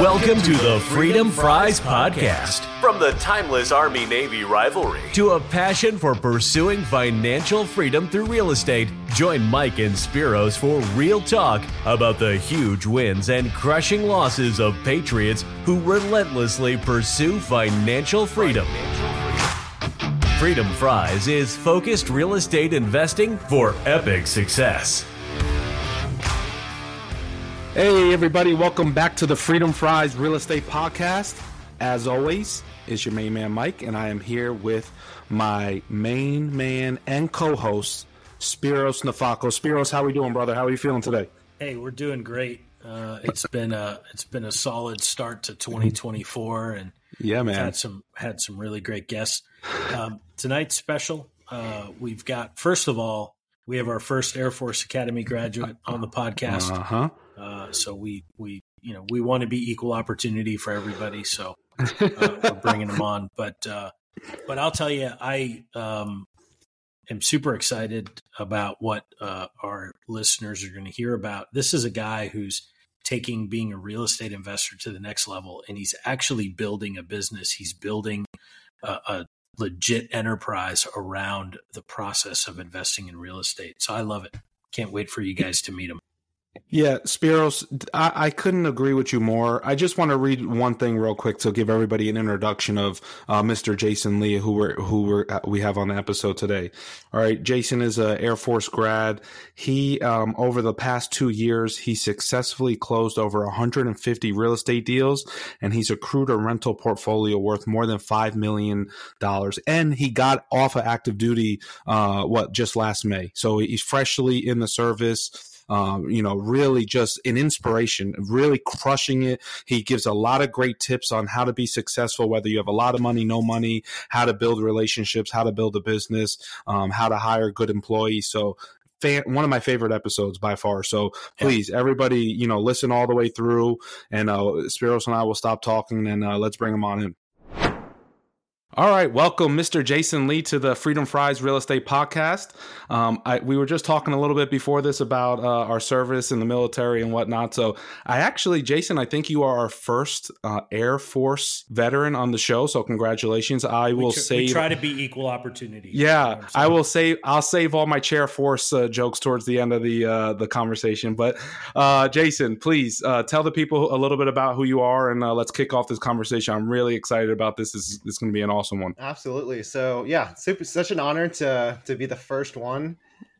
Welcome to the Freedom Fries Podcast. From the timeless Army Navy rivalry to a passion for pursuing financial freedom through real estate, join Mike and Spiros for real talk about the huge wins and crushing losses of patriots who relentlessly pursue financial freedom. Freedom Fries is focused real estate investing for epic success. Hey, everybody, welcome back to the Freedom Fries Real Estate Podcast. As always, is your main man, Mike, and I am here with my main man and co host, Spiros Nafako. Spiros, how are we doing, brother? How are you feeling today? Hey, we're doing great. Uh, it's been a it's been a solid start to 2024, and yeah, man, had some had some really great guests. Um, tonight's special. Uh, we've got first of all, we have our first Air Force Academy graduate on the podcast. Uh huh. Uh, so we we you know we want to be equal opportunity for everybody. So uh, we're bringing them on. But uh, but I'll tell you, I um, am super excited about what uh, our listeners are going to hear about. This is a guy who's taking being a real estate investor to the next level, and he's actually building a business. He's building a, a legit enterprise around the process of investing in real estate. So I love it. Can't wait for you guys to meet him. Yeah, Spiros, I, I, couldn't agree with you more. I just want to read one thing real quick to give everybody an introduction of uh, Mr. Jason Lee, who we're, who we're, uh, we have on the episode today. All right, Jason is an Air Force grad. He um, over the past two years, he successfully closed over 150 real estate deals, and he's accrued a rental portfolio worth more than five million dollars. And he got off of active duty, uh, what just last May, so he's freshly in the service um, you know, really just an inspiration, really crushing it. He gives a lot of great tips on how to be successful, whether you have a lot of money, no money, how to build relationships, how to build a business, um, how to hire good employees. So Fan, one of my favorite episodes by far. So please, yeah. everybody, you know, listen all the way through. And uh, Spiros and I will stop talking and uh, let's bring him on in. All right, welcome, Mr. Jason Lee, to the Freedom Fries Real Estate Podcast. Um, I, we were just talking a little bit before this about uh, our service in the military and whatnot. So, I actually, Jason, I think you are our first uh, Air Force veteran on the show. So, congratulations! I will tr- save. try to be equal opportunity. Yeah, I will save. I'll save all my Chair Force uh, jokes towards the end of the uh, the conversation. But, uh, Jason, please uh, tell the people a little bit about who you are, and let's kick off this conversation. I'm really excited about this. This, this is going to be an awesome awesome one. Absolutely. So yeah, super, such an honor to to be the first one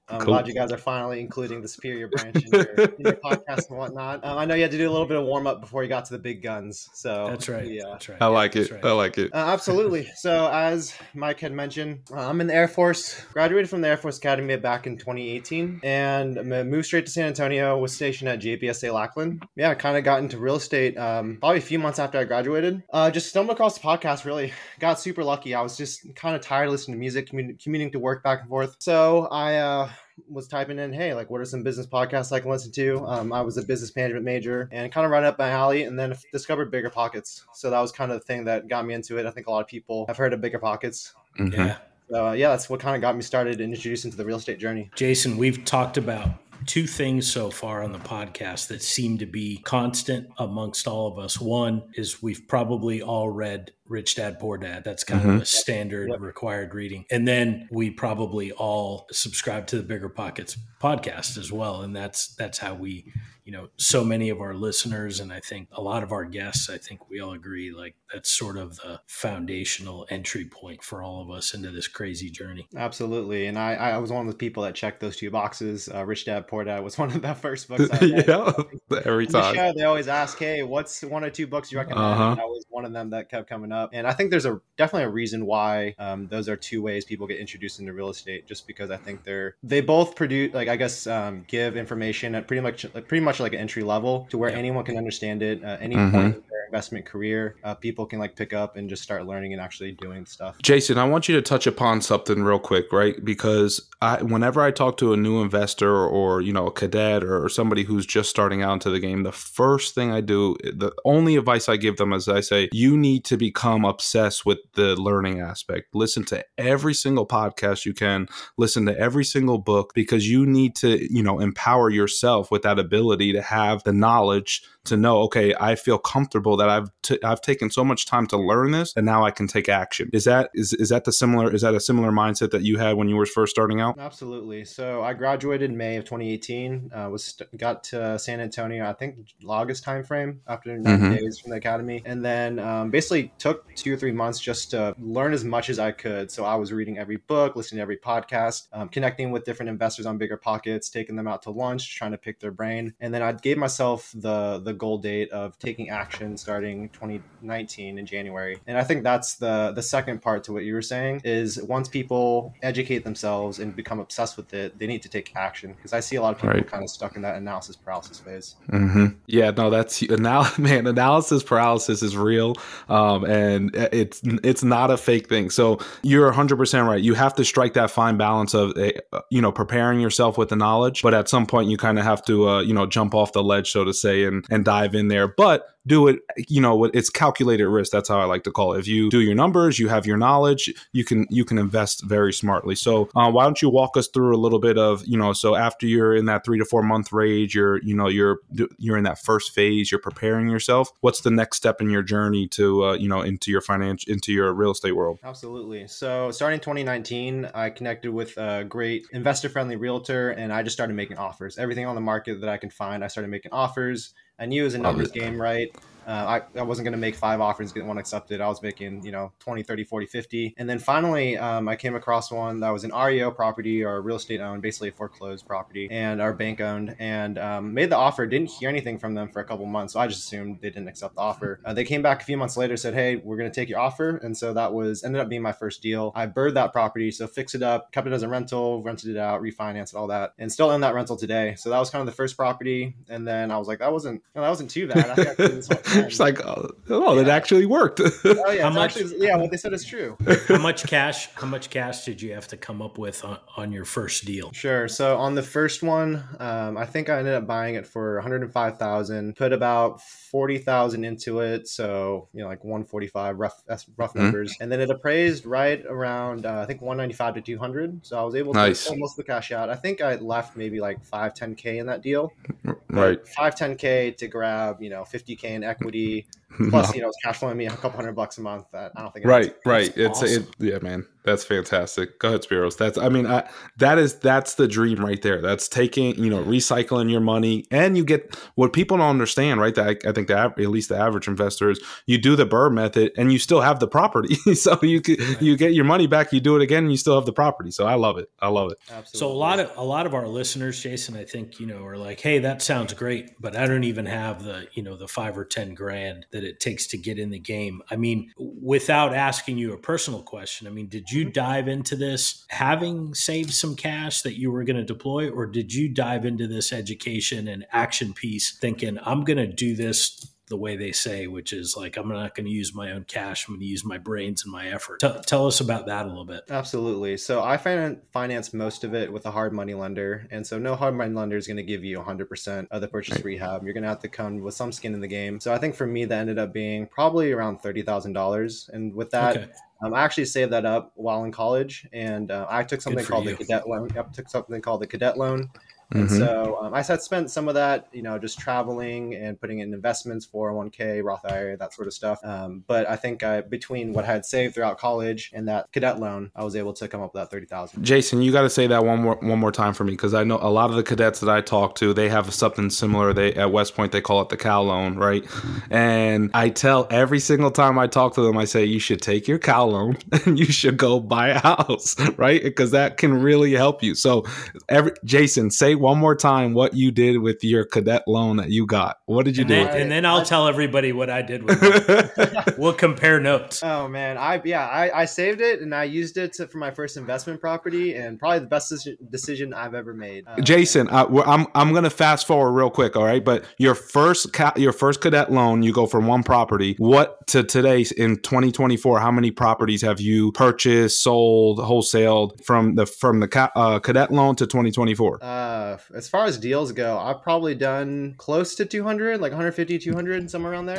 I'm cool. glad you guys are finally including the Superior branch in your, in your podcast and whatnot. Um, I know you had to do a little bit of warm up before you got to the big guns. So that's right. Yeah, that's right. I like it. Right. I like it. Uh, absolutely. So as Mike had mentioned, uh, I'm in the Air Force. Graduated from the Air Force Academy back in 2018, and moved straight to San Antonio. Was stationed at JBSA Lackland. Yeah, kind of got into real estate um, probably a few months after I graduated. Uh, just stumbled across the podcast. Really got super lucky. I was just kind of tired listening to music, commuting to work back and forth. So I uh, was typing in, hey, like, what are some business podcasts I can listen to? Um, I was a business management major and kind of right up my alley, and then discovered Bigger Pockets. So that was kind of the thing that got me into it. I think a lot of people have heard of Bigger Pockets. Mm-hmm. Yeah. So, uh, yeah, that's what kind of got me started and introduced into the real estate journey. Jason, we've talked about two things so far on the podcast that seem to be constant amongst all of us. One is we've probably all read Rich Dad Poor Dad. That's kind mm-hmm. of a standard yep. required reading. And then we probably all subscribe to the Bigger Pockets podcast as well. And that's that's how we you know so many of our listeners and i think a lot of our guests i think we all agree like that's sort of the foundational entry point for all of us into this crazy journey. Absolutely. And i i was one of the people that checked those two boxes uh, rich dad poor dad was one of the first books I yeah every time the show, they always ask hey what's one or two books you recommend? Uh-huh. that was one of them that kept coming up. And i think there's a definitely a reason why um, those are two ways people get introduced into real estate just because i think they're they both produce like i guess um, give information at pretty much pretty much much like an entry level to where anyone can understand it. Uh, any mm-hmm. point investment career, uh, people can like pick up and just start learning and actually doing stuff. Jason, I want you to touch upon something real quick, right? Because I, whenever I talk to a new investor or you know a cadet or, or somebody who's just starting out into the game, the first thing I do, the only advice I give them is I say you need to become obsessed with the learning aspect. Listen to every single podcast you can, listen to every single book because you need to you know empower yourself with that ability to have the knowledge to know, okay, I feel comfortable that I've t- I've taken so much time to learn this, and now I can take action. Is that is is that the similar is that a similar mindset that you had when you were first starting out? Absolutely. So I graduated in May of 2018. Uh, was got to San Antonio, I think August timeframe after 90 mm-hmm. days from the academy, and then um, basically took two or three months just to learn as much as I could. So I was reading every book, listening to every podcast, um, connecting with different investors on bigger pockets, taking them out to lunch, trying to pick their brain, and then I gave myself the the goal date of taking action starting 2019 in January. And I think that's the the second part to what you were saying is once people educate themselves and become obsessed with it, they need to take action because I see a lot of people right. kind of stuck in that analysis paralysis phase. Mm-hmm. Yeah, no, that's now man, analysis paralysis is real, um, and it's it's not a fake thing. So you're 100 percent right. You have to strike that fine balance of eh, you know preparing yourself with the knowledge, but at some point you kind of have to uh, you know jump off the ledge, so to say, and and dive in there. But do it you know it's calculated risk. That's how i like to call it. If you do your numbers you have your knowledge you can you can invest very smartly. So uh, why don't you walk us through a little bit of you know so after you're in that three to four month range you're you know you're you're in that first phase you're preparing yourself. What's the next step in your journey to uh, you know into your financial into your real estate world? Absolutely. So starting 2019 i connected with a great investor friendly realtor and i just started making offers. Everything on the market that i can find i started making offers I knew it was a numbers game, right? Uh, I, I wasn't going to make five offers, get one accepted. I was making, you know, 20, 30, 40, 50. And then finally, um, I came across one that was an REO property or real estate owned, basically a foreclosed property and our bank owned and um, made the offer. Didn't hear anything from them for a couple months. So I just assumed they didn't accept the offer. Uh, they came back a few months later, said, Hey, we're going to take your offer. And so that was ended up being my first deal. I BRRRR'd that property. So fix it up, kept it as a rental, rented it out, refinanced all that, and still own that rental today. So that was kind of the first property. And then I was like, that wasn't, know, that wasn't too bad. I it's like, oh, oh, it actually worked. oh yeah, how much? Actually, yeah, what they said is true. how much cash? How much cash did you have to come up with on, on your first deal? Sure. So on the first one, um, I think I ended up buying it for one hundred and five thousand. Put about forty thousand into it, so you know, like one forty five, rough rough mm-hmm. numbers, and then it appraised right around uh, I think one ninety five to two hundred. So I was able to nice. pull most of the cash out. I think I left maybe like five ten k in that deal. Right. Five ten k to grab you know fifty k in equity equity Plus, you know, it's cash flowing me a couple hundred bucks a month. That I don't think. Right, right. It's awesome. it, yeah, man. That's fantastic. Go ahead, Spiros. That's I mean, I, that is that's the dream right there. That's taking you know recycling your money, and you get what people don't understand, right? That I, I think that at least the average investor is you do the BRRRR method, and you still have the property, so you can, right. you get your money back. You do it again, and you still have the property. So I love it. I love it. Absolutely. So a lot of a lot of our listeners, Jason, I think you know are like, hey, that sounds great, but I don't even have the you know the five or ten grand that it takes to get in the game. I mean, without asking you a personal question, I mean, did you mm-hmm. dive into this having saved some cash that you were going to deploy, or did you dive into this education and action piece thinking, I'm going to do this the way they say, which is like, I'm not going to use my own cash. I'm going to use my brains and my effort. T- tell us about that a little bit. Absolutely. So I finance most of it with a hard money lender. And so no hard money lender is going to give you 100% of the purchase right. rehab. You're going to have to come with some skin in the game. So I think for me, that ended up being probably around $30,000. And with that, okay. Um, I actually saved that up while in college, and uh, I took something called you. the cadet loan. I took something called the cadet loan, and mm-hmm. so um, I had spent some of that, you know, just traveling and putting in investments, 401k, Roth IRA, that sort of stuff. Um, but I think I, between what I had saved throughout college and that cadet loan, I was able to come up with that 30,000. Jason, you got to say that one more, one more time for me. Cause I know a lot of the cadets that I talk to, they have something similar. They at West Point, they call it the Cow loan. Right. And I tell every single time I talk to them, I say, you should take your Cow loan and you should go buy a house. Right. Cause that can really help you. So every Jason, say one more time what you did with your cadet loan that you got. What did you and do? Then, and then I'll tell everybody what I did with it. we'll compare notes. Oh man, I yeah, I, I saved it and I used it to, for my first investment property, and probably the best decision I've ever made. Uh, Jason, uh, I'm I'm gonna fast forward real quick, all right? But your first ca- your first cadet loan, you go from one property. What to today in 2024? How many properties have you purchased, sold, wholesaled from the from the ca- uh, cadet loan to 2024? Uh, as far as deals go, I've probably done close to 200, like 150, 200, somewhere around there.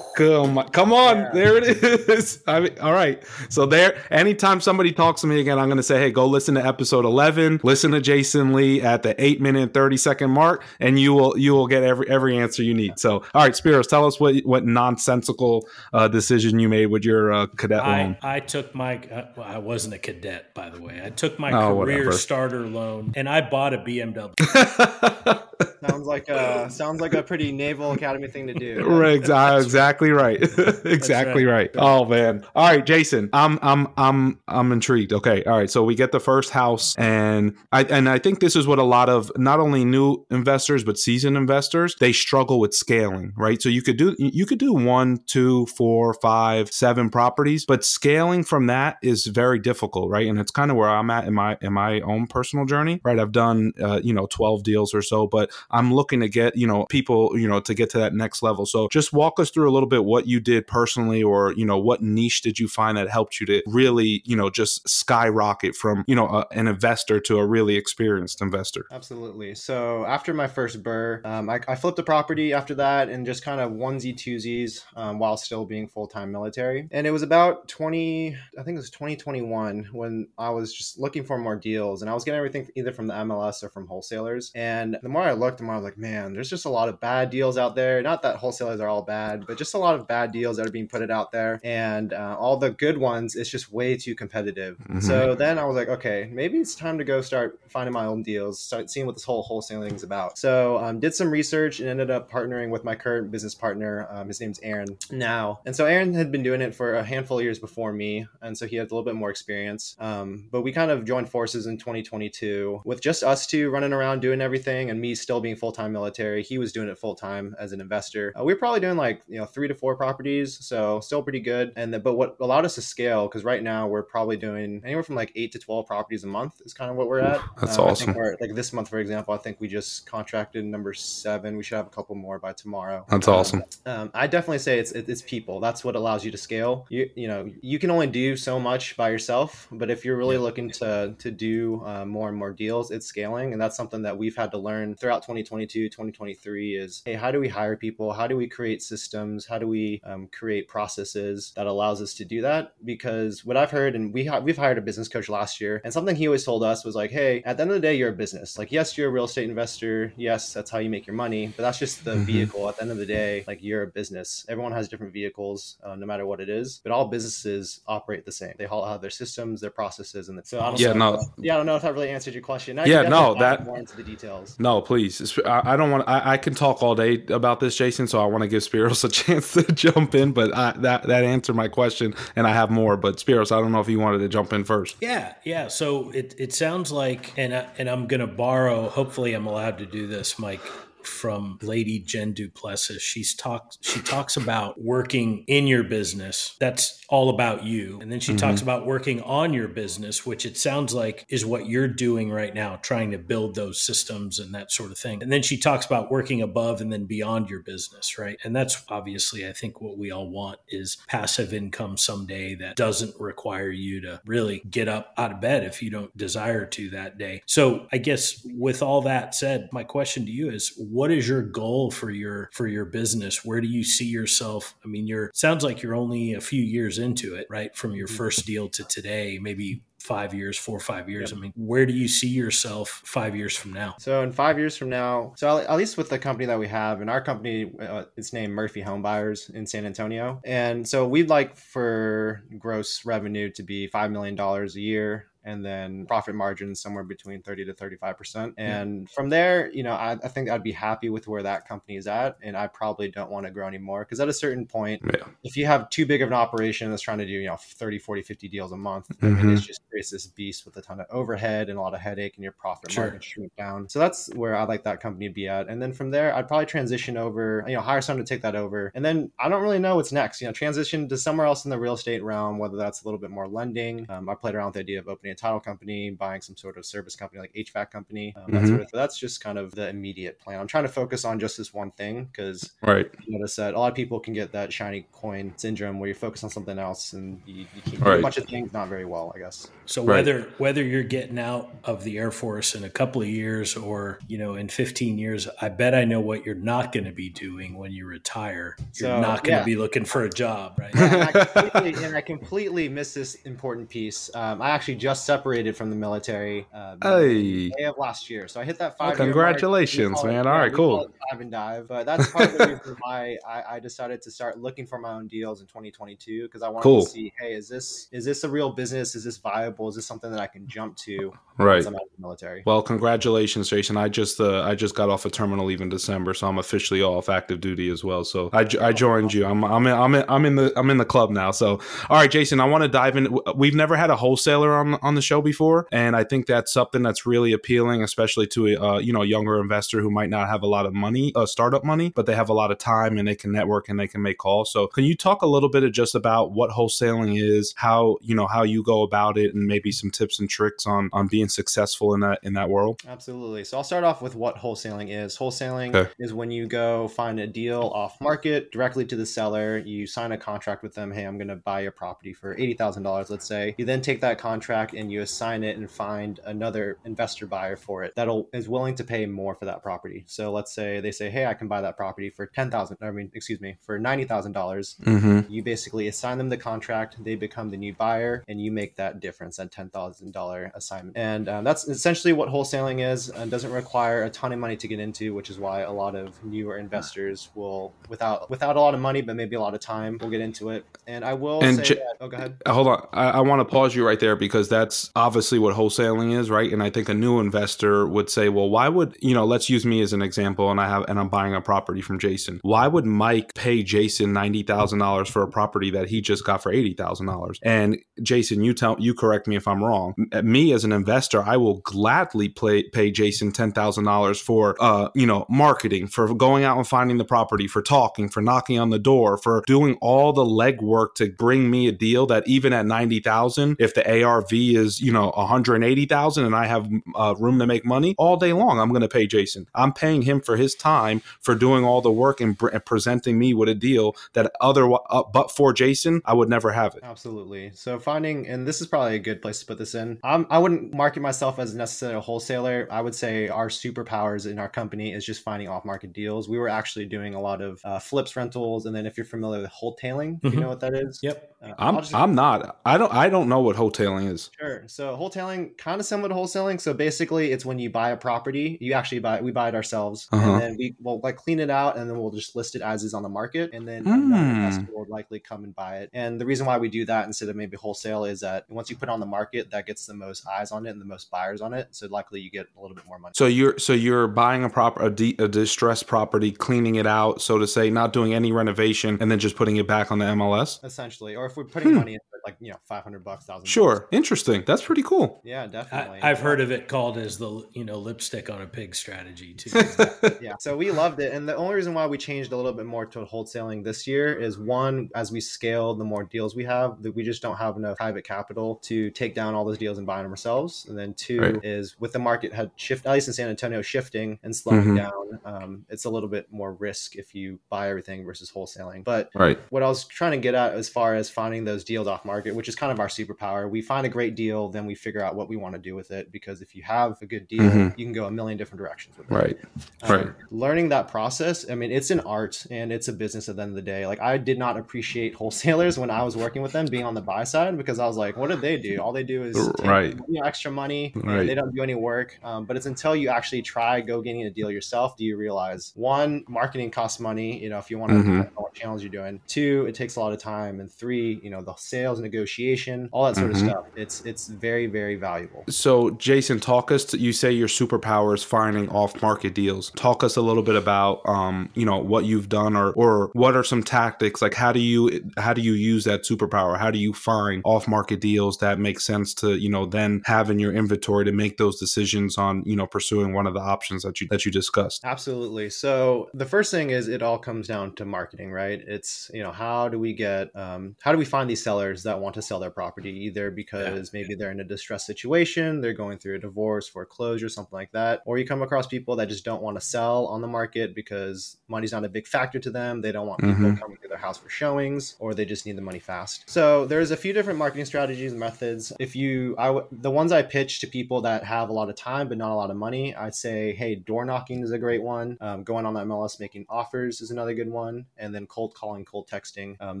Come on, come on, yeah. there it is. I mean, all right. So there, anytime somebody talks to me again, I'm going to say, hey, go listen to episode 11. Listen to Jason Lee at the eight minute 30 second mark, and you will you will get every every answer you need. So, all right, Spiros, tell us what what nonsensical uh, decision you made with your uh, cadet I, loan. I took my uh, well, I wasn't a cadet, by the way. I took my oh, career whatever. starter loan, and I bought a BMW. sounds like a sounds like a pretty Naval Academy thing to do. Right, exactly right. exactly right. right. Oh man. All right, Jason. I'm I'm I'm I'm intrigued. Okay. All right. So we get the first house, and I and I think this is what a lot of not only new investors but seasoned investors they struggle with scaling. Right. So you could do you could do one, two, four, five, seven properties, but scaling from that is very difficult. Right. And it's kind of where I'm at in my in my own personal journey. Right. I've done uh, you know 12 deals or so, but I'm looking to get, you know, people, you know, to get to that next level. So just walk us through a little bit what you did personally or, you know, what niche did you find that helped you to really, you know, just skyrocket from, you know, a, an investor to a really experienced investor? Absolutely. So after my first BRRRR, um, I, I, flipped a property after that and just kind of onesie twosies um, while still being full time military. And it was about 20, I think it was 2021 when I was just looking for more deals and I was getting everything either from the MLS or from wholesalers. And the more I looked, the more I was like, man, there's just a lot of bad deals out there. Not that wholesalers are all bad, but just a lot of bad deals that are being put out there. And uh, all the good ones, it's just way too competitive. Mm-hmm. So then I was like, okay, maybe it's time to go start finding my own deals, start seeing what this whole wholesaling is about. So um, did some research and ended up partnering with my current business partner. Um, his name's Aaron now. And so Aaron had been doing it for a handful of years before me. And so he had a little bit more experience. Um, but we kind of joined forces in 2022 with just us two running around doing everything and me still being full time military. He was doing it full time as an investor. Uh, we were probably doing like you know three to four properties, so still pretty good. And the, but what allowed us to scale because right now we're probably doing anywhere from like eight to twelve properties a month is kind of what we're at. That's um, awesome. like this month, for example, I think we just contracted number seven. We should have a couple more by tomorrow. That's um, awesome. Um, I definitely say it's it's people. That's what allows you to scale. You you know you can only do so much by yourself, but if you're really looking to to do uh, more and more deals, it's scaling, and that's something that we've had to learn throughout 2022, 2023 is hey, how do we hire people? How do we create systems? How do we um, create processes that allows us to do that? Because what I've heard, and we ha- we've hired a business coach last year, and something he always told us was like, hey, at the end of the day, you're a business. Like, yes, you're a real estate investor. Yes, that's how you make your money, but that's just the mm-hmm. vehicle. At the end of the day, like you're a business. Everyone has different vehicles, uh, no matter what it is, but all businesses operate the same. They all have their systems, their processes, and the- so I don't yeah, know, no, yeah, I don't know if that really answered your question. Now yeah, no, that more into the details. No, please. I, I don't want. I, I, can talk all day about this, Jason. So I want to give Spiros a chance to jump in, but I, that that answered my question, and I have more. But Spiros, I don't know if you wanted to jump in first. Yeah, yeah. So it it sounds like, and I, and I'm going to borrow. Hopefully, I'm allowed to do this, Mike from Lady Jen Du Plessis. She's talked she talks about working in your business. That's all about you. And then she mm-hmm. talks about working on your business, which it sounds like is what you're doing right now, trying to build those systems and that sort of thing. And then she talks about working above and then beyond your business, right? And that's obviously I think what we all want is passive income someday that doesn't require you to really get up out of bed if you don't desire to that day. So, I guess with all that said, my question to you is what is your goal for your for your business? Where do you see yourself? I mean, you're sounds like you're only a few years into it, right? From your mm-hmm. first deal to today, maybe five years, four or five years? Yep. I mean, where do you see yourself five years from now? So in five years from now, so at least with the company that we have, and our company, uh, it's named Murphy Home Buyers in San Antonio, and so we'd like for gross revenue to be five million dollars a year and then profit margins somewhere between 30 to 35 percent. And from there, you know, I, I, think I'd be happy with where that company is at, and I probably don't want to grow anymore because at a certain point, yeah. if you have too big of an operation that's trying to do you know 30, 40, 50 deals a month, mm-hmm. I mean, it's just creates this beast with a ton of overhead and a lot of headache, and your profit sure. margin shrink down. So that's where I'd like that company to be at. And then from there, I'd probably transition over, you know, hire someone to take that over, and then I don't really know what's next. You know, transition to somewhere else in the real estate realm, whether that's a little bit more lending. Um, I played around with the idea of opening title company, buying some sort of service company like HVAC company. Um, mm-hmm. sort of, so that's just kind of the immediate plan. I'm trying to focus on just this one thing because, right, you notice that a lot of people can get that shiny coin syndrome where you focus on something else and you, you keep right. a bunch of things not very well, I guess. So whether right. whether you're getting out of the Air Force in a couple of years or you know in 15 years, I bet I know what you're not going to be doing when you retire. You're so, not going to yeah. be looking for a job, right? and, I and I completely missed this important piece. Um, I actually just separated from the military uh, hey. May of last year, so I hit that five. Well, congratulations, man! It, All right, cool. Dive and dive, but that's part of the reason why I, I, decided to start looking for my own deals in 2022 because I wanted cool. to see, hey, is this is this a real business? Is this viable? Is this something that I can jump to? Right. I'm out of the military. Well, congratulations, Jason. I just uh, I just got off a of terminal leave in December, so I'm officially off active duty as well. So I, I joined you. I'm I'm in, I'm in, I'm in the I'm in the club now. So all right, Jason, I want to dive in. We've never had a wholesaler on on the show before, and I think that's something that's really appealing, especially to a uh, you know younger investor who might not have a lot of money, uh, startup money, but they have a lot of time and they can network and they can make calls. So can you talk a little bit of just about what wholesaling is, how you know how you go about it, and maybe some tips and tricks on on being successful in that in that world? Absolutely. So I'll start off with what wholesaling is. Wholesaling okay. is when you go find a deal off market directly to the seller. You sign a contract with them. Hey, I'm going to buy your property for eighty thousand dollars. Let's say you then take that contract and you assign it and find another investor buyer for it that'll is willing to pay more for that property. So let's say they say, hey, I can buy that property for ten thousand. I mean, excuse me, for ninety thousand dollars. Mm-hmm. You basically assign them the contract. They become the new buyer, and you make that difference at ten thousand dollar assignment. And um, that's essentially what wholesaling is, and doesn't require a ton of money to get into, which is why a lot of newer investors will, without without a lot of money, but maybe a lot of time, will get into it. And I will and say, j- that, oh, go ahead. Hold on, I, I want to pause you right there because that's obviously what wholesaling is, right? And I think a new investor would say, well, why would you know? Let's use me as an example, and I have and I'm buying a property from Jason. Why would Mike pay Jason ninety thousand dollars for a property that he just got for eighty thousand dollars? And Jason, you tell you correct me if I'm wrong. Me as an investor, I will gladly play, pay Jason ten thousand dollars for uh you know marketing, for going out and finding the property, for talking, for knocking on the door, for doing all the legwork to bring me a deal that even at ninety thousand, if the ARV is you know one hundred eighty thousand and I have uh, room to make money all day long, I'm going to pay Jason. I'm paying him for his time for doing all the work and, and presenting me with a deal that other uh, but for Jason, I would never have it. Absolutely. So finding, and this is probably a good place to put this in. I'm, I wouldn't market myself as necessarily a wholesaler. I would say our superpowers in our company is just finding off-market deals. We were actually doing a lot of uh, flips rentals, and then if you're familiar with wholetailing, mm-hmm. you know what that is. Yep. Uh, I'm just, I'm not. I don't I don't know what wholetailing is. Sure. So wholetailing kind of similar to wholesaling. So basically, it's when you buy a property, you actually buy we buy it ourselves, uh-huh. and then we will like clean it out, and then we'll just list it as is on the market, and then mm. will likely come and buy it. And the reason why we do that instead of maybe wholesale is that once you put it on the market, that gets the most eyes on it and the most buyers on it. So likely you get a little bit more money. So you're so you're buying a proper a, de- a distressed property, cleaning it out, so to say, not doing any renovation, and then just putting it back on the MLS. Essentially, or if we're putting hmm. money into it, like you know, five hundred bucks, thousand. Sure, bucks. interesting. That's pretty cool. Yeah, definitely. I, have heard of it called as the you know lipstick on a pig strategy too. yeah, so we loved it, and the only reason why we changed a little bit more to wholesaling this year is one, as we scale, the more deals we have, that we just don't have enough private capital to take down all those deals and buy them ourselves. And then two right. is with the market had shift, at least in San Antonio, shifting and slowing mm-hmm. down. Um, it's a little bit more risk if you buy everything versus wholesaling. But right. what I was trying to get at as far as finding those deals off market, which is kind of our superpower, we find a great deal, then we figure out what we want to do with it. Because if you have a good deal, mm-hmm. you can go a million different directions with it. Right. Um, right. Learning that process, I mean, it's an art and it's a business at the end of the day. Like I did not appreciate wholesalers when I was working with them being on the buy side because I was like, what did they do? All they do is right. know, extra money. Right. They don't do any work. Um, but it's until you actually try go getting a deal yourself do you realize one, marketing costs money. You know, if you want to mm-hmm. know what channels you're doing. Two, it takes a lot of time. And three, you know, the sales negotiation, all that sort mm-hmm. of stuff. It's it's very very valuable. So Jason, talk us. To, you say your superpower is finding off market deals. Talk us a little bit about um, you know what you've done or or what are some tactics like how do you how do you use that superpower? How do you find off market deals that make sense to you know then have in your inventory to make those decisions on you know pursuing one of the options that you that you discussed? Absolutely. So the first thing is it all comes down to marketing, right? It's you know how do we get um, how do we find these sellers that want to sell their property either because yeah. maybe they're in a distressed situation, they're going through a divorce, foreclosure, something like that, or you come across people that just don't want to sell on the market because money's not a big factor to them. They don't want people mm-hmm. coming to their house for showings, or they just need the money fast. So there's a few different marketing strategies and methods. If you, I w- the ones I pitch to people that have a lot of time but not a lot of money, I'd say, hey, door knocking is a great one. Um, going on that MLS making offers is another good one, and then cold calling, cold texting. Um,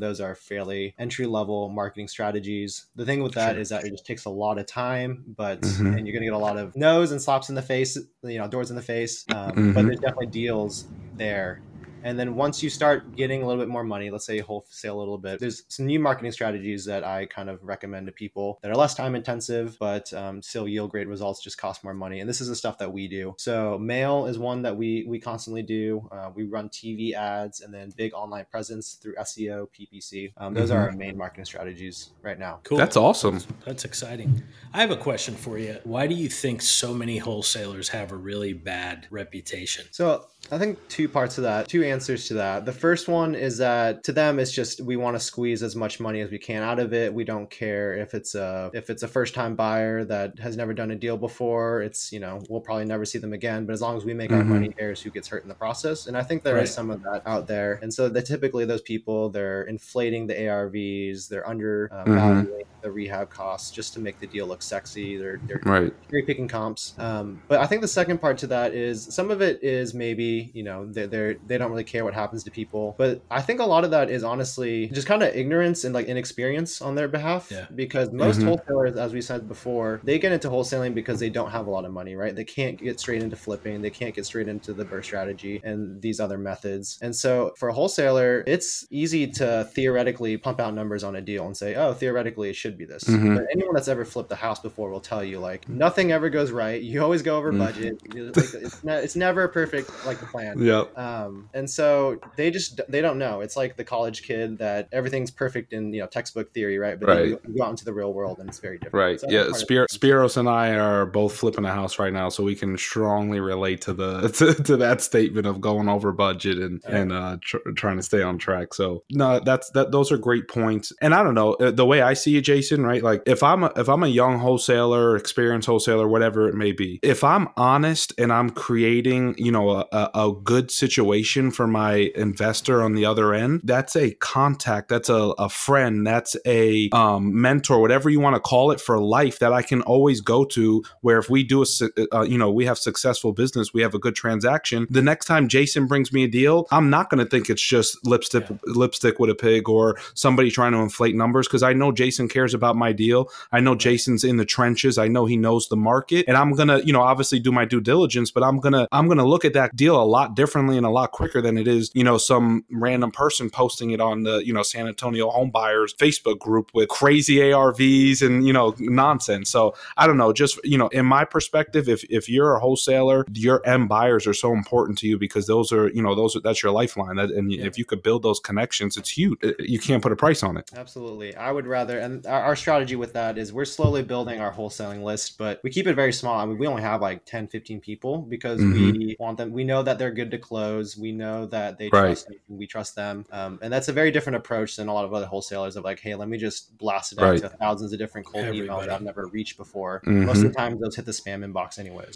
those are fairly entry level marketing strategies. The thing with that sure. is that it just takes a lot of time, but mm-hmm. and you're gonna get a lot of no's and slaps in the face, you know, doors in the face. Um, mm-hmm. But there's definitely deals there and then once you start getting a little bit more money, let's say wholesale a little bit, there's some new marketing strategies that I kind of recommend to people that are less time intensive, but um, still yield great results, just cost more money. And this is the stuff that we do. So mail is one that we we constantly do. Uh, we run TV ads and then big online presence through SEO, PPC. Um, those mm-hmm. are our main marketing strategies right now. Cool. That's awesome. That's, that's exciting. I have a question for you. Why do you think so many wholesalers have a really bad reputation? So I think two parts of that, two answers to that. The first one is that to them it's just we want to squeeze as much money as we can out of it. We don't care if it's a if it's a first time buyer that has never done a deal before. It's you know we'll probably never see them again. But as long as we make mm-hmm. our money, cares who gets hurt in the process. And I think there right. is some of that out there. And so that typically those people they're inflating the ARVs, they're under uh, mm-hmm. the rehab costs just to make the deal look sexy. They're they're right. picking comps. Um, but I think the second part to that is some of it is maybe you know they're, they're they don't really care what happens to people but i think a lot of that is honestly just kind of ignorance and like inexperience on their behalf yeah. because most mm-hmm. wholesalers as we said before they get into wholesaling because they don't have a lot of money right they can't get straight into flipping they can't get straight into the burst strategy and these other methods and so for a wholesaler it's easy to theoretically pump out numbers on a deal and say oh theoretically it should be this mm-hmm. but anyone that's ever flipped a house before will tell you like nothing ever goes right you always go over mm-hmm. budget like, it's, ne- it's never perfect like the plan. Yeah. Um, and so they just they don't know. It's like the college kid that everything's perfect in you know textbook theory, right? But right. you go out into the real world and it's very different. Right. So yeah. Spir- Spiros and I are both flipping a house right now, so we can strongly relate to the to, to that statement of going over budget and yeah. and uh, tr- trying to stay on track. So no, that's that. Those are great points. And I don't know uh, the way I see it, Jason. Right. Like if I'm a, if I'm a young wholesaler, experienced wholesaler, whatever it may be, if I'm honest and I'm creating, you know, a, a, a good situation for my investor on the other end, that's a contact, that's a, a friend, that's a um, mentor, whatever you want to call it for life that I can always go to. Where if we do a, uh, you know, we have successful business, we have a good transaction. The next time Jason brings me a deal, I'm not going to think it's just lipstick, yeah. lipstick with a pig or somebody trying to inflate numbers because I know Jason cares about my deal. I know Jason's in the trenches. I know he knows the market, and I'm gonna, you know, obviously do my due diligence. But I'm gonna, I'm gonna look at that deal a lot differently and a lot quicker than it is, you know, some random person posting it on the, you know, San Antonio home buyers Facebook group with crazy ARVs and, you know, nonsense. So I don't know, just, you know, in my perspective, if, if you're a wholesaler, your end buyers are so important to you because those are, you know, those are, that's your lifeline. That, and yeah. if you could build those connections, it's huge. You can't put a price on it. Absolutely. I would rather, and our, our strategy with that is we're slowly building our wholesaling list, but we keep it very small. I mean, we only have like 10, 15 people because mm-hmm. we want them, we know that they're good to close. We know that they right. trust us, we trust them, um, and that's a very different approach than a lot of other wholesalers of like, hey, let me just blast it out right. to thousands of different cold Everybody. emails that I've never reached before. Mm-hmm. Most of the time, those hit the spam inbox anyways.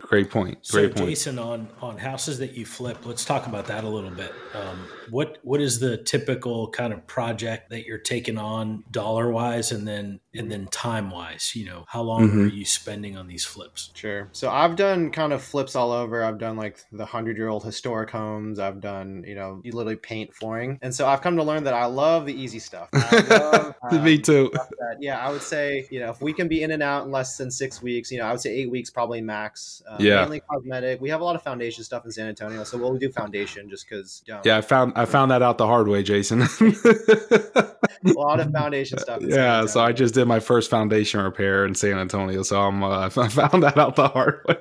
Great point. So, point. Jason, on on houses that you flip, let's talk about that a little bit. Um, what what is the typical kind of project that you're taking on dollar wise, and then and then time wise? You know, how long mm-hmm. are you spending on these flips? Sure. So I've done kind of flips all over. I've done like the hundred year old historic homes. I've done, you know, you literally paint flooring. And so I've come to learn that I love the easy stuff. Love, um, Me too. Yeah, I would say, you know, if we can be in and out in less than six weeks, you know, I would say eight weeks probably max. Um, yeah. Mainly cosmetic. We have a lot of foundation stuff in San Antonio, so we'll do foundation just because. Yeah, I found I found that out the hard way, Jason. a lot of foundation stuff. Yeah, so I just did my first foundation repair in San Antonio, so I'm uh, I found that out the hard way.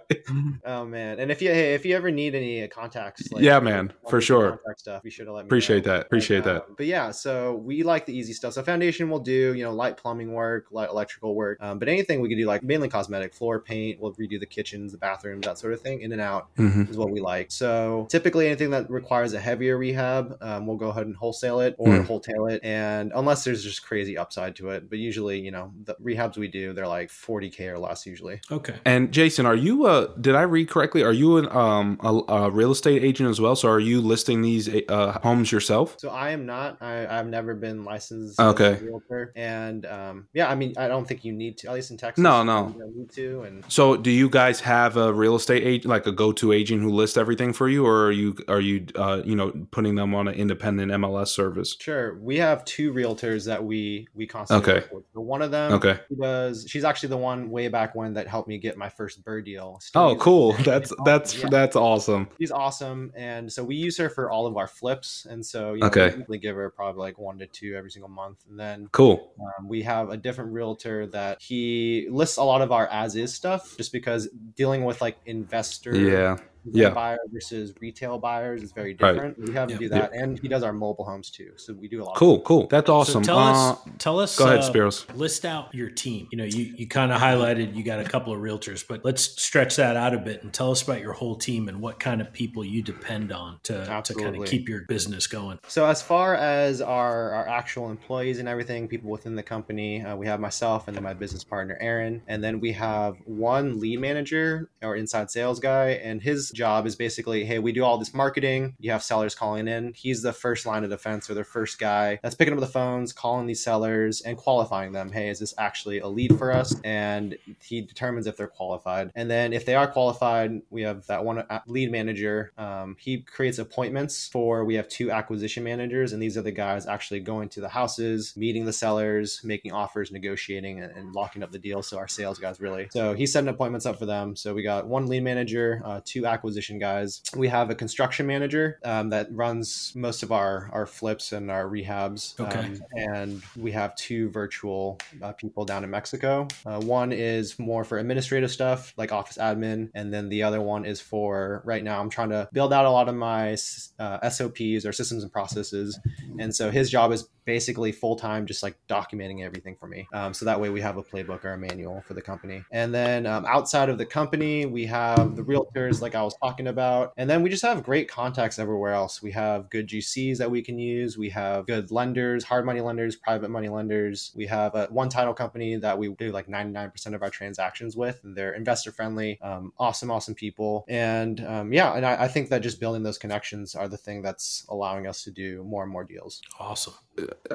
Oh man, and if you hey, if you ever need any contacts, like, yeah, man, for sure. Stuff, you should let me appreciate know. that. Appreciate but, that. Um, but yeah, so we like the easy stuff. So foundation will do, you know, light plumbing work, light electrical work, um, but anything we could do, like mainly cosmetic, floor paint. We'll redo the kitchens, the bathrooms, that sort of thing, in and out mm-hmm. is what we like. So typically, anything that requires a heavier rehab, um, we'll go ahead and wholesale it or mm. wholesale it, and unless there's just crazy upside to it, but usually, you know, the rehabs we do, they're like 40k or less usually. Okay. And Jason, are you uh did I read correctly? Are you an um a, a real estate agent as well? So are you listing these uh homes yourself? So I am not. I, I've never been licensed okay. realtor, and um yeah, I mean, I don't think you need to, at least in Texas. No, no, you need to. And so, do you guys have a real estate agent, like a go-to agent who lists everything for you, or are you are you uh you know putting them on an independent MLS service? Sure, we have two realtors that we we constantly okay. So one of them, okay, does. She's actually the one way back when that helped me get my first BRRRR deal. oh, cool! That's that's yeah. that's awesome. She's awesome, and so we use her for all of our flips, and so you know, okay, we give her probably like one to two every single month, and then cool. Um, we have a different realtor that he lists a lot of our as is stuff, just because dealing with like investor, yeah yeah. buyer versus retail buyers is very different. Right. We have to do that, and he does our mobile homes too. So we do a lot. Cool, cool. That's awesome. So tell uh, us, tell us. Go ahead, uh, Spiros. List out your team. You know, you you kind of highlighted you got a couple of realtors, but let's stretch that out a bit and tell us about your whole team and what kind of people you depend on to to kind of keep your business going. So as far as our our actual employees and everything, people within the company, uh, we have myself and then my business partner Aaron, and then we have one lead manager or inside sales guy, and his job is basically hey, we do all this marketing. You have sellers calling in. He's the first line of defense or the first guy that's picking up the phones, calling these sellers and qualifying them. Hey, is this actually a lead for us? And he determines if they're qualified. And then if they are qualified, we have that one lead manager. Um, he creates appointments for, we have two acquisition managers, and these are the guys actually going to the houses, meeting the sellers, making offers, negotiating, and, and locking up the deal. So our sales guys really. So he's setting appointments up for them. So we got one lead manager, uh, two acquisition guys, we have a construction manager um, that runs most of our our flips and our rehabs. Okay. Um, and we have two virtual uh, people down in Mexico. Uh, one is more for administrative stuff like office admin, and then the other one is for right now. I'm trying to build out a lot of my uh, SOPs or systems and processes, and so his job is basically full time, just like documenting everything for me. Um, so that way we have a playbook or a manual for the company. And then um, outside of the company, we have the realtors, like I was talking about. And then we just have great contacts everywhere else. We have good GCs that we can use. We have good lenders, hard money lenders, private money lenders. We have a one title company that we do like 99% of our transactions with, and they're investor friendly, um, awesome, awesome people. And um, yeah, and I, I think that just building those connections are the thing that's allowing us to do more and more deals. Awesome.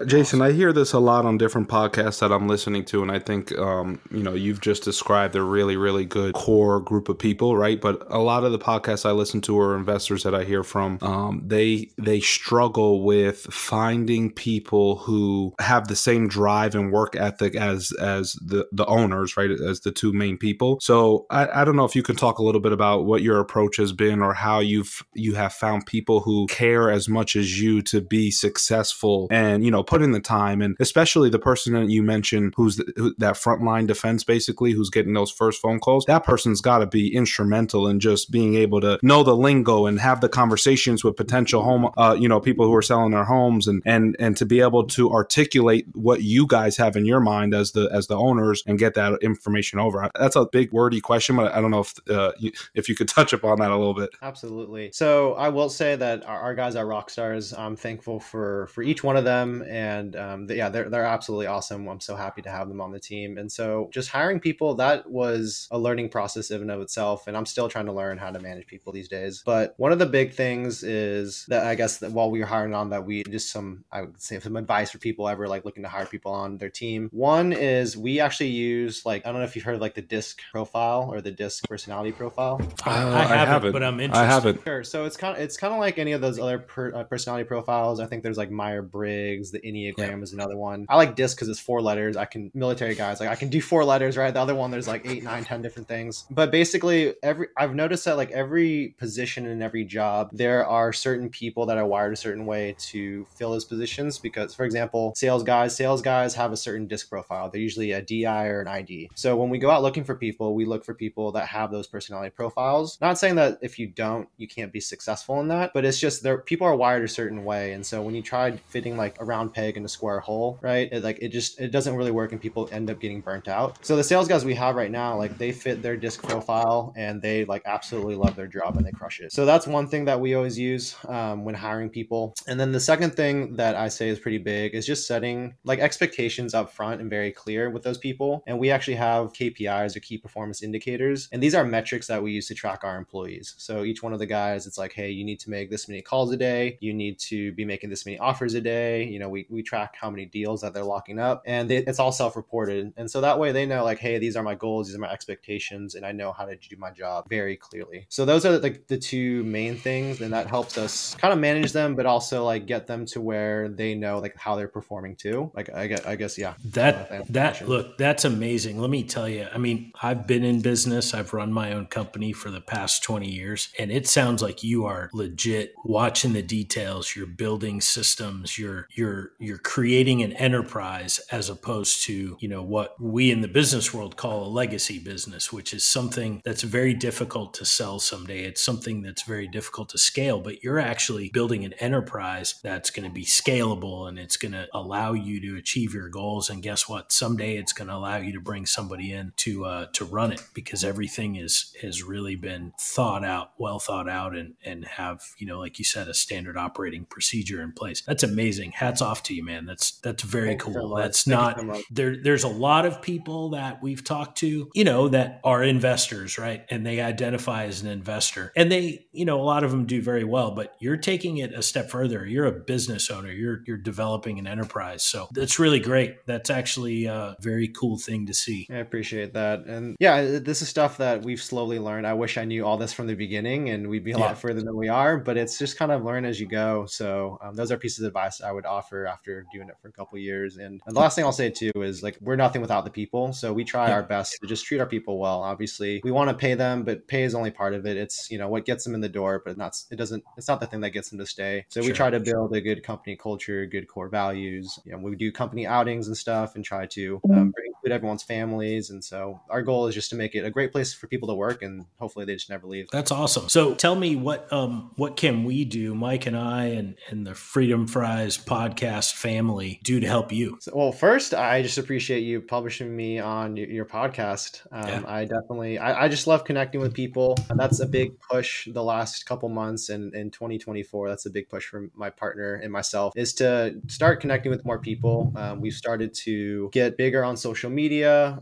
Jason, I hear this a lot on different podcasts that I'm listening to, and I think um, you know you've just described a really, really good core group of people, right? But a lot of the podcasts I listen to or investors that I hear from, um, they they struggle with finding people who have the same drive and work ethic as as the the owners, right? As the two main people. So I, I don't know if you can talk a little bit about what your approach has been or how you've you have found people who care as much as you to be successful and and you know put in the time and especially the person that you mentioned who's the, who, that frontline defense basically who's getting those first phone calls that person's got to be instrumental in just being able to know the lingo and have the conversations with potential home uh, you know people who are selling their homes and and and to be able to articulate what you guys have in your mind as the as the owners and get that information over. That's a big wordy question but i don't know if uh, if you could touch upon that a little bit. Absolutely. So i will say that our, our guys are rock stars. I'm thankful for for each one of them them, and um, yeah, they're they're absolutely awesome. I'm so happy to have them on the team. And so just hiring people that was a learning process in and of itself, and I'm still trying to learn how to manage people these days. But one of the big things is that I guess that while we were hiring on that, we just some I would say some advice for people ever like looking to hire people on their team. One is we actually use like I don't know if you've heard of like the DISC profile or the DISC personality profile. Uh, I, haven't, I haven't, but I'm interested. I haven't. Sure. So it's kind of it's kind of like any of those other per, uh, personality profiles. I think there's like Myers-Briggs. The Enneagram Yeah. is another one. I like DISC because it's four letters. I can military guys like I can do four letters. Right. The other one there's like eight, nine, ten different things. But basically, every I've noticed that like every position in every job, there are certain people that are wired a certain way to fill those positions. Because for example, sales guys, sales guys have a certain DISC profile. They're usually a DI or an ID. So when we go out looking for people, we look for people that have those personality profiles. Not saying that if you don't, you can't be successful in that, but it's just there people are wired a certain way. And so when you try fitting like a round peg in a square hole, right? It like it just it doesn't really work and people end up getting burnt out. So the sales guys we have right now, like they fit their DISC profile and they like absolutely love their job and they crush it. So that's one thing that we always use um, when hiring people. And then the second thing that I say is pretty big is just setting like expectations up front and very clear with those people. And we actually have KPIs or key performance indicators. And these are metrics that we use to track our employees. So each one of the guys, it's like, hey, you need to make this many calls a day. You need to be making this many offers a day. You know, we, we track how many deals that they're locking up and they, it's all self-reported. And so that way they know like, hey, these are my goals, these are my expectations, and I know how to do my job very clearly. So those are like the two main things. And that helps us kind of manage them, but also like get them to where they know like how they're performing too. Like I guess, I guess, yeah. That Uh, that look, that's amazing. Let me tell you. I mean, I've been in business. I've run my own company for the past 20 years, and it sounds like you are legit watching the details. You're building systems. You're you're you're creating an enterprise as opposed to, you know, what we in the business world call a legacy business, which is something that's very difficult to sell someday. It's something that's very difficult to scale, but you're actually building an enterprise that's going to be scalable and it's going to allow you to achieve your goals. And guess what? Someday it's going to allow you to bring somebody in to uh, to run it because everything is has really been thought out, well thought out, and and have you know, like you said, a standard operating procedure in place. That's amazing. Hats off to you, man. That's that's very Thank you so cool. That's not so there there's a lot of people that we've talked to you know that are investors right and they identify as an investor and they you know a lot of them do very well but you're taking it a step further you're a business owner you're you're developing an enterprise so that's really great that's actually a very cool thing to see I appreciate that. And yeah, this is stuff that we've slowly learned. I wish I knew all this from the beginning and we'd be a Yeah. lot further than we are, but it's just kind of learn as you go. So um, those are pieces of advice I would offer after doing it for a couple years. And, and the last thing I'll say too is like, we're nothing without the people. So we try our best to just treat our people well. Obviously we want to pay them, but pay is only part of it. It's, you know, what gets them in the door, but not, it doesn't, it's not the thing that gets them to stay. So we try to build a good company culture, good core values. You know, we do company outings and stuff and try to um, bring- include everyone's families. And so our goal is just to make it a great place for people to work and hopefully they just never leave. that's awesome so tell me what um what can we do mike and i and and the freedom fries podcast family do to help you So, well, first, I just appreciate you publishing me on your, your podcast. Um, Yeah. I definitely, I, I just love connecting with people, and that's a big push the last couple months and in 2024. That's a big push for my partner and myself is to start connecting with more people. Um, we've started to get bigger on social media,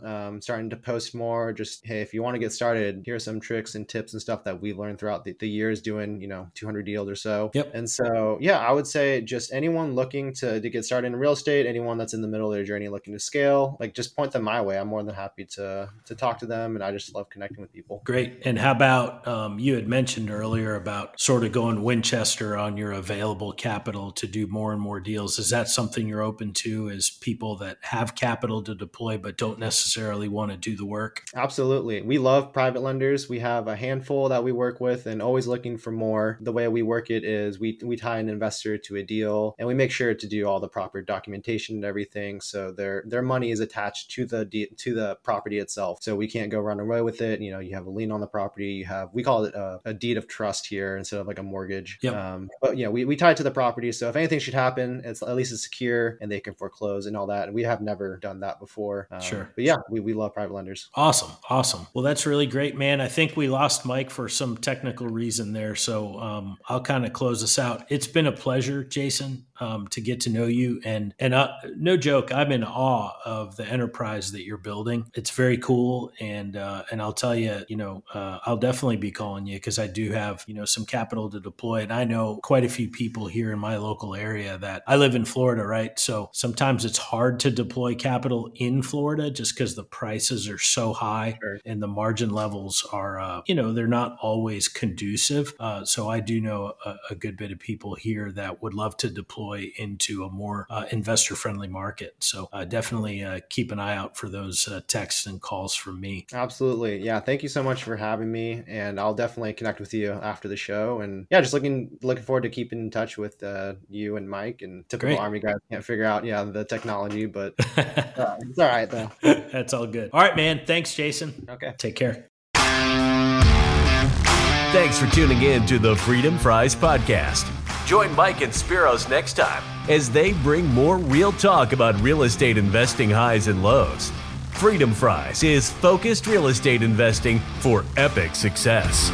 um, starting to post more. Just hey, if you want to get started, here are some tricks and tips and stuff that we've learned throughout the, the years doing, you know, 200 deals or so. Yep. And so, yeah, I would say just anyone looking to, to get started in real estate, anyone that's in the middle of their journey looking to scale, like just point them my way. I'm more than happy to to talk to them, and I just love connecting with people. Great. And how about um, you had mentioned earlier about sort of going Winchester on your available capital to do more and more deals? Is that something you're open to as people that have capital to deploy but don't necessarily want to do the work? Absolutely. We love private lenders. We have a handful that we work with and always looking for more. The way we work it is we, we tie an investor to a deal and we make sure to do all the proper documentation and everything. So their their money is attached to the de- to the property itself. So we can't go run away with it. You know, you have a lien on the property. You have we call it a, a deed of trust here instead of like a mortgage. Yep. Um, but yeah, we, we tie it to the property. So if anything should happen, it's at least it's secure and they can foreclose and all that. And we have never done that before. Um, Sure. But yeah, we, we love private lenders. Awesome. Awesome. Well, that's really great, man. I think we lost Mike for some technical reason there. So um, I'll kind of close us out. It's been a pleasure, Jason. Um, to get to know you. And and uh, no joke, I'm in awe of the enterprise that you're building. It's very cool, and uh, and I'll tell you, you know, uh, I'll definitely be calling you because I do have you know some capital to deploy, and I know quite a few people here in my local area that I live in Florida, right? So sometimes it's hard to deploy capital in Florida just because the prices are so high sure. and the margin levels are, uh, you know, they're not always conducive. Uh, so I do know a, a, good bit of people here that would love to deploy into a more uh, investor friendly market. So uh, definitely uh, keep an eye out for those uh, texts and calls from me. Absolutely. Yeah. Thank you so much for having me. And I'll definitely connect with you after the show. And yeah, just looking looking forward to keeping in touch with you and Mike and typical Great. Army guys can't figure out, yeah, the technology, but it's all right though. That's all good. All right, man. Thanks, Jason. Okay. Take care. Thanks for tuning in to the Freedom Fries podcast. Join Mike and Spiros next time as they bring more real talk about real estate investing highs and lows. Freedom Fries is focused real estate investing for epic success.